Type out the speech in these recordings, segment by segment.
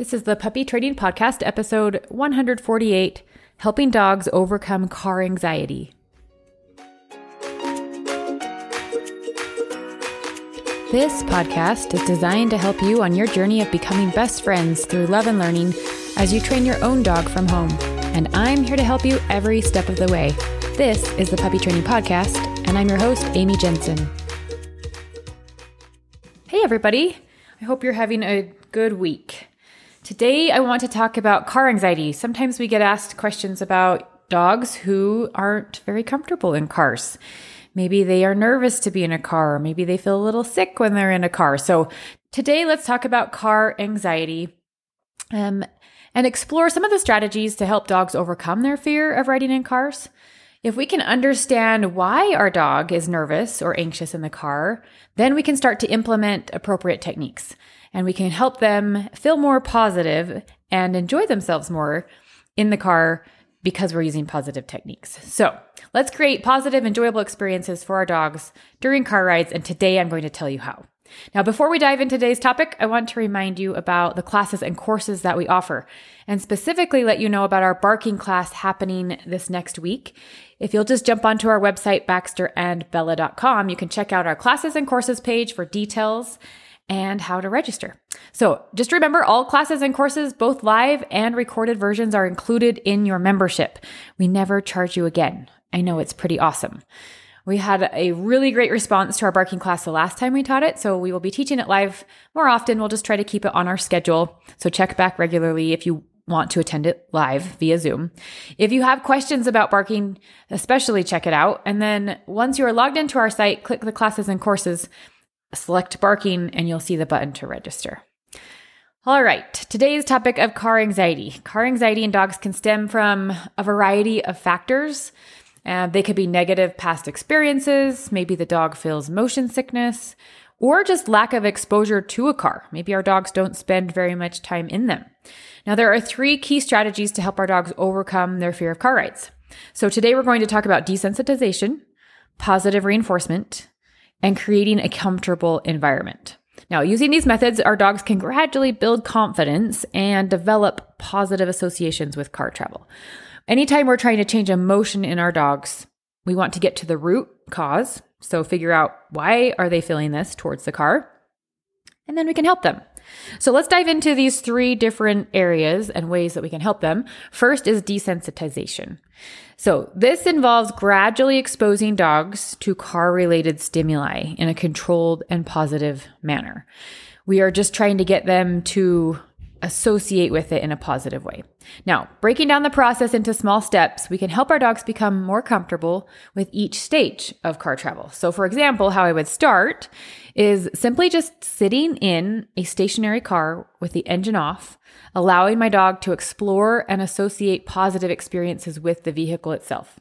This is the Puppy Training Podcast, episode 148 Helping Dogs Overcome Car Anxiety. This podcast is designed to help you on your journey of becoming best friends through love and learning as you train your own dog from home. And I'm here to help you every step of the way. This is the Puppy Training Podcast, and I'm your host, Amy Jensen. Hey, everybody. I hope you're having a good week. Today, I want to talk about car anxiety. Sometimes we get asked questions about dogs who aren't very comfortable in cars. Maybe they are nervous to be in a car, or maybe they feel a little sick when they're in a car. So, today, let's talk about car anxiety um, and explore some of the strategies to help dogs overcome their fear of riding in cars. If we can understand why our dog is nervous or anxious in the car, then we can start to implement appropriate techniques and we can help them feel more positive and enjoy themselves more in the car because we're using positive techniques. So let's create positive, enjoyable experiences for our dogs during car rides. And today I'm going to tell you how. Now, before we dive into today's topic, I want to remind you about the classes and courses that we offer, and specifically let you know about our barking class happening this next week. If you'll just jump onto our website, baxterandbella.com, you can check out our classes and courses page for details and how to register. So just remember all classes and courses, both live and recorded versions, are included in your membership. We never charge you again. I know it's pretty awesome. We had a really great response to our barking class the last time we taught it, so we will be teaching it live more often. We'll just try to keep it on our schedule. So check back regularly if you want to attend it live via Zoom. If you have questions about barking, especially check it out. And then once you are logged into our site, click the classes and courses select barking, and you'll see the button to register. All right, today's topic of car anxiety. Car anxiety in dogs can stem from a variety of factors. Uh, they could be negative past experiences, maybe the dog feels motion sickness, or just lack of exposure to a car. Maybe our dogs don't spend very much time in them. Now, there are three key strategies to help our dogs overcome their fear of car rides. So, today we're going to talk about desensitization, positive reinforcement, and creating a comfortable environment. Now, using these methods, our dogs can gradually build confidence and develop positive associations with car travel. Anytime we're trying to change emotion in our dogs, we want to get to the root cause. So figure out why are they feeling this towards the car? And then we can help them. So let's dive into these three different areas and ways that we can help them. First is desensitization. So, this involves gradually exposing dogs to car related stimuli in a controlled and positive manner. We are just trying to get them to associate with it in a positive way. Now, breaking down the process into small steps, we can help our dogs become more comfortable with each stage of car travel. So, for example, how I would start is simply just sitting in a stationary car with the engine off, allowing my dog to explore and associate positive experiences with the vehicle itself.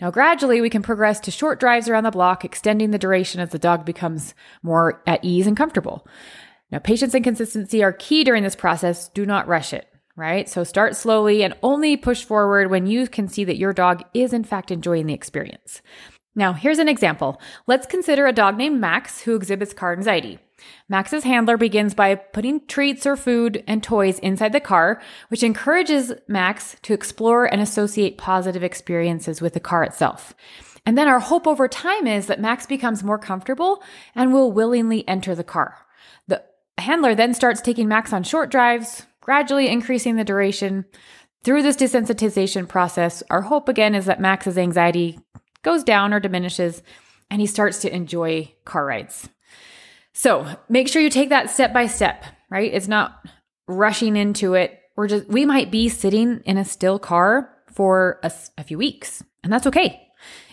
Now, gradually, we can progress to short drives around the block, extending the duration as the dog becomes more at ease and comfortable. Now, patience and consistency are key during this process. Do not rush it, right? So start slowly and only push forward when you can see that your dog is, in fact, enjoying the experience. Now, here's an example. Let's consider a dog named Max who exhibits car anxiety. Max's handler begins by putting treats or food and toys inside the car, which encourages Max to explore and associate positive experiences with the car itself. And then our hope over time is that Max becomes more comfortable and will willingly enter the car. Handler then starts taking Max on short drives, gradually increasing the duration. Through this desensitization process, our hope again is that Max's anxiety goes down or diminishes and he starts to enjoy car rides. So make sure you take that step by step, right? It's not rushing into it. We're just, we might be sitting in a still car for a, a few weeks, and that's okay.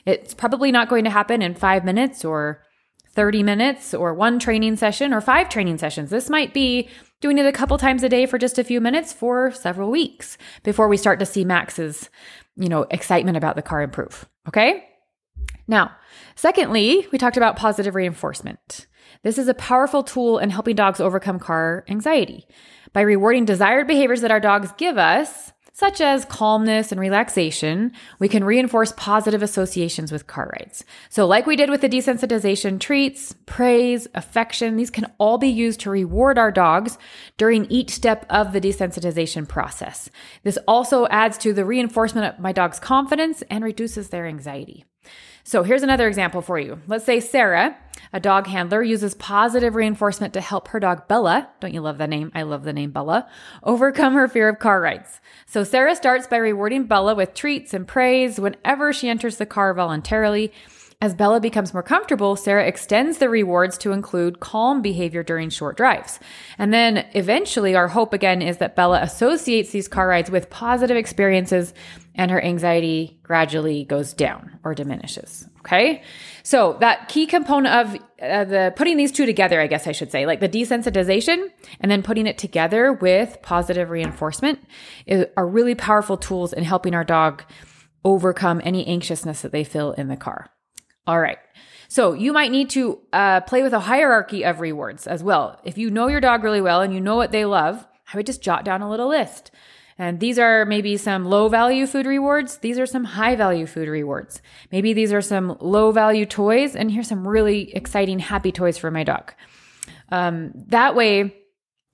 It's probably not going to happen in five minutes or 30 minutes or one training session or five training sessions. This might be doing it a couple times a day for just a few minutes for several weeks before we start to see Max's, you know, excitement about the car improve. Okay? Now, secondly, we talked about positive reinforcement. This is a powerful tool in helping dogs overcome car anxiety. By rewarding desired behaviors that our dogs give us, such as calmness and relaxation, we can reinforce positive associations with car rides. So, like we did with the desensitization treats, praise, affection, these can all be used to reward our dogs during each step of the desensitization process. This also adds to the reinforcement of my dog's confidence and reduces their anxiety. So here's another example for you. Let's say Sarah, a dog handler, uses positive reinforcement to help her dog Bella, don't you love the name? I love the name Bella, overcome her fear of car rides. So Sarah starts by rewarding Bella with treats and praise whenever she enters the car voluntarily as Bella becomes more comfortable, Sarah extends the rewards to include calm behavior during short drives. And then eventually, our hope again is that Bella associates these car rides with positive experiences and her anxiety gradually goes down or diminishes. Okay. So that key component of uh, the putting these two together, I guess I should say, like the desensitization and then putting it together with positive reinforcement is, are really powerful tools in helping our dog overcome any anxiousness that they feel in the car. All right. So you might need to uh, play with a hierarchy of rewards as well. If you know your dog really well and you know what they love, I would just jot down a little list. And these are maybe some low value food rewards. These are some high value food rewards. Maybe these are some low value toys. And here's some really exciting, happy toys for my dog. Um, that way,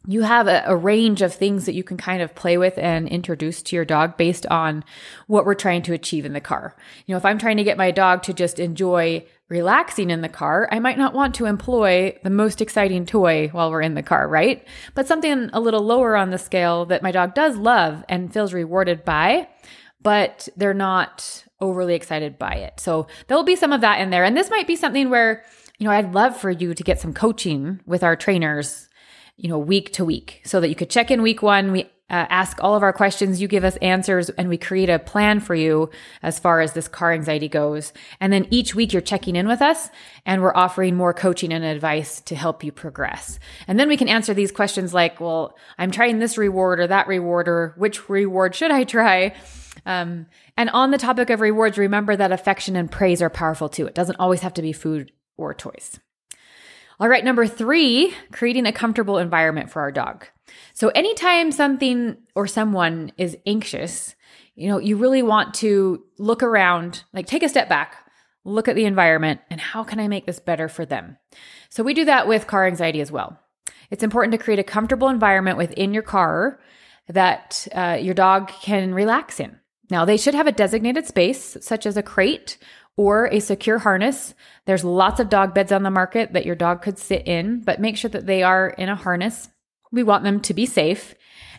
you have a, a, range of things that you can kind of play with and introduce to your dog based on what we're trying to achieve in the car. You know, if I'm trying to get my dog to just enjoy relaxing in the car, I might not want to employ the most exciting toy while we're in the car, right? But something a little lower on the scale that my dog does love and feels rewarded by, but they're not overly excited by it. So there'll be some of that in there. And this might be something where, you know, I'd love for you to get some coaching with our trainers you know, week to week so that you could check in week one. We uh, ask all of our questions, you give us answers, and we create a plan for you as far as this car anxiety goes. And then each week you're checking in with us and we're offering more coaching and advice to help you progress. And then we can answer these questions like, well, I'm trying this reward or that reward, or which reward should I try? Um, and on the topic of rewards, remember that affection and praise are powerful too. It doesn't always have to be food or toys. All right, number three, creating a comfortable environment for our dog. So, anytime something or someone is anxious, you know, you really want to look around, like take a step back, look at the environment, and how can I make this better for them? So, we do that with car anxiety as well. It's important to create a comfortable environment within your car that uh, your dog can relax in. Now, they should have a designated space, such as a crate or a secure harness. There's lots of dog beds on the market that your dog could sit in, but make sure that they are in a harness. We want them to be safe.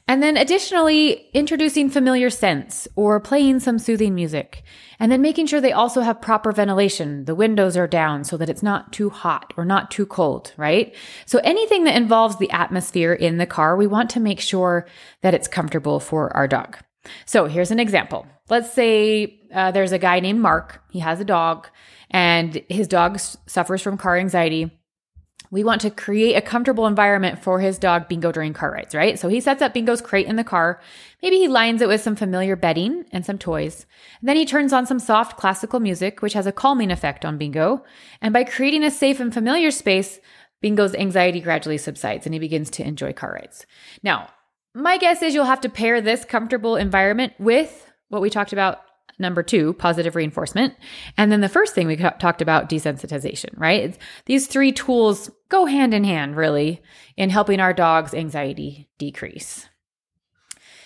And then additionally, introducing familiar scents or playing some soothing music. And then making sure they also have proper ventilation. The windows are down so that it's not too hot or not too cold, right? So anything that involves the atmosphere in the car, we want to make sure that it's comfortable for our dog. So here's an example. Let's say uh, there's a guy named Mark. He has a dog, and his dog s- suffers from car anxiety. We want to create a comfortable environment for his dog Bingo during car rides, right? So he sets up Bingo's crate in the car. Maybe he lines it with some familiar bedding and some toys. And then he turns on some soft classical music, which has a calming effect on Bingo. And by creating a safe and familiar space, Bingo's anxiety gradually subsides and he begins to enjoy car rides. Now, my guess is you'll have to pair this comfortable environment with what we talked about number two, positive reinforcement. And then the first thing we talked about, desensitization, right? These three tools go hand in hand, really, in helping our dog's anxiety decrease.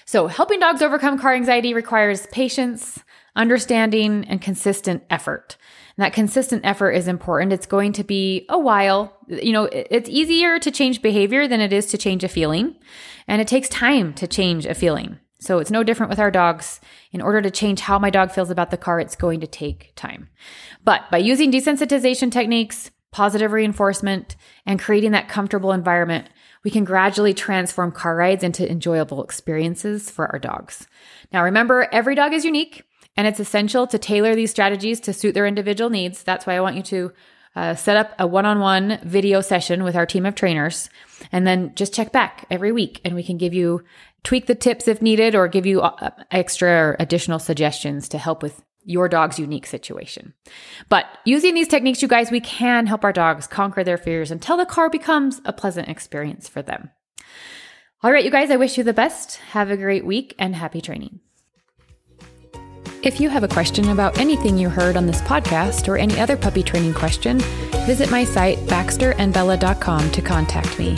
So, helping dogs overcome car anxiety requires patience, understanding, and consistent effort. And that consistent effort is important. It's going to be a while. You know, it's easier to change behavior than it is to change a feeling. And it takes time to change a feeling. So it's no different with our dogs. In order to change how my dog feels about the car, it's going to take time. But by using desensitization techniques, positive reinforcement, and creating that comfortable environment, we can gradually transform car rides into enjoyable experiences for our dogs. Now, remember, every dog is unique. And it's essential to tailor these strategies to suit their individual needs. That's why I want you to uh, set up a one on one video session with our team of trainers and then just check back every week and we can give you tweak the tips if needed or give you uh, extra or additional suggestions to help with your dog's unique situation. But using these techniques, you guys, we can help our dogs conquer their fears until the car becomes a pleasant experience for them. All right, you guys, I wish you the best. Have a great week and happy training. If you have a question about anything you heard on this podcast or any other puppy training question, visit my site baxterandbella.com to contact me.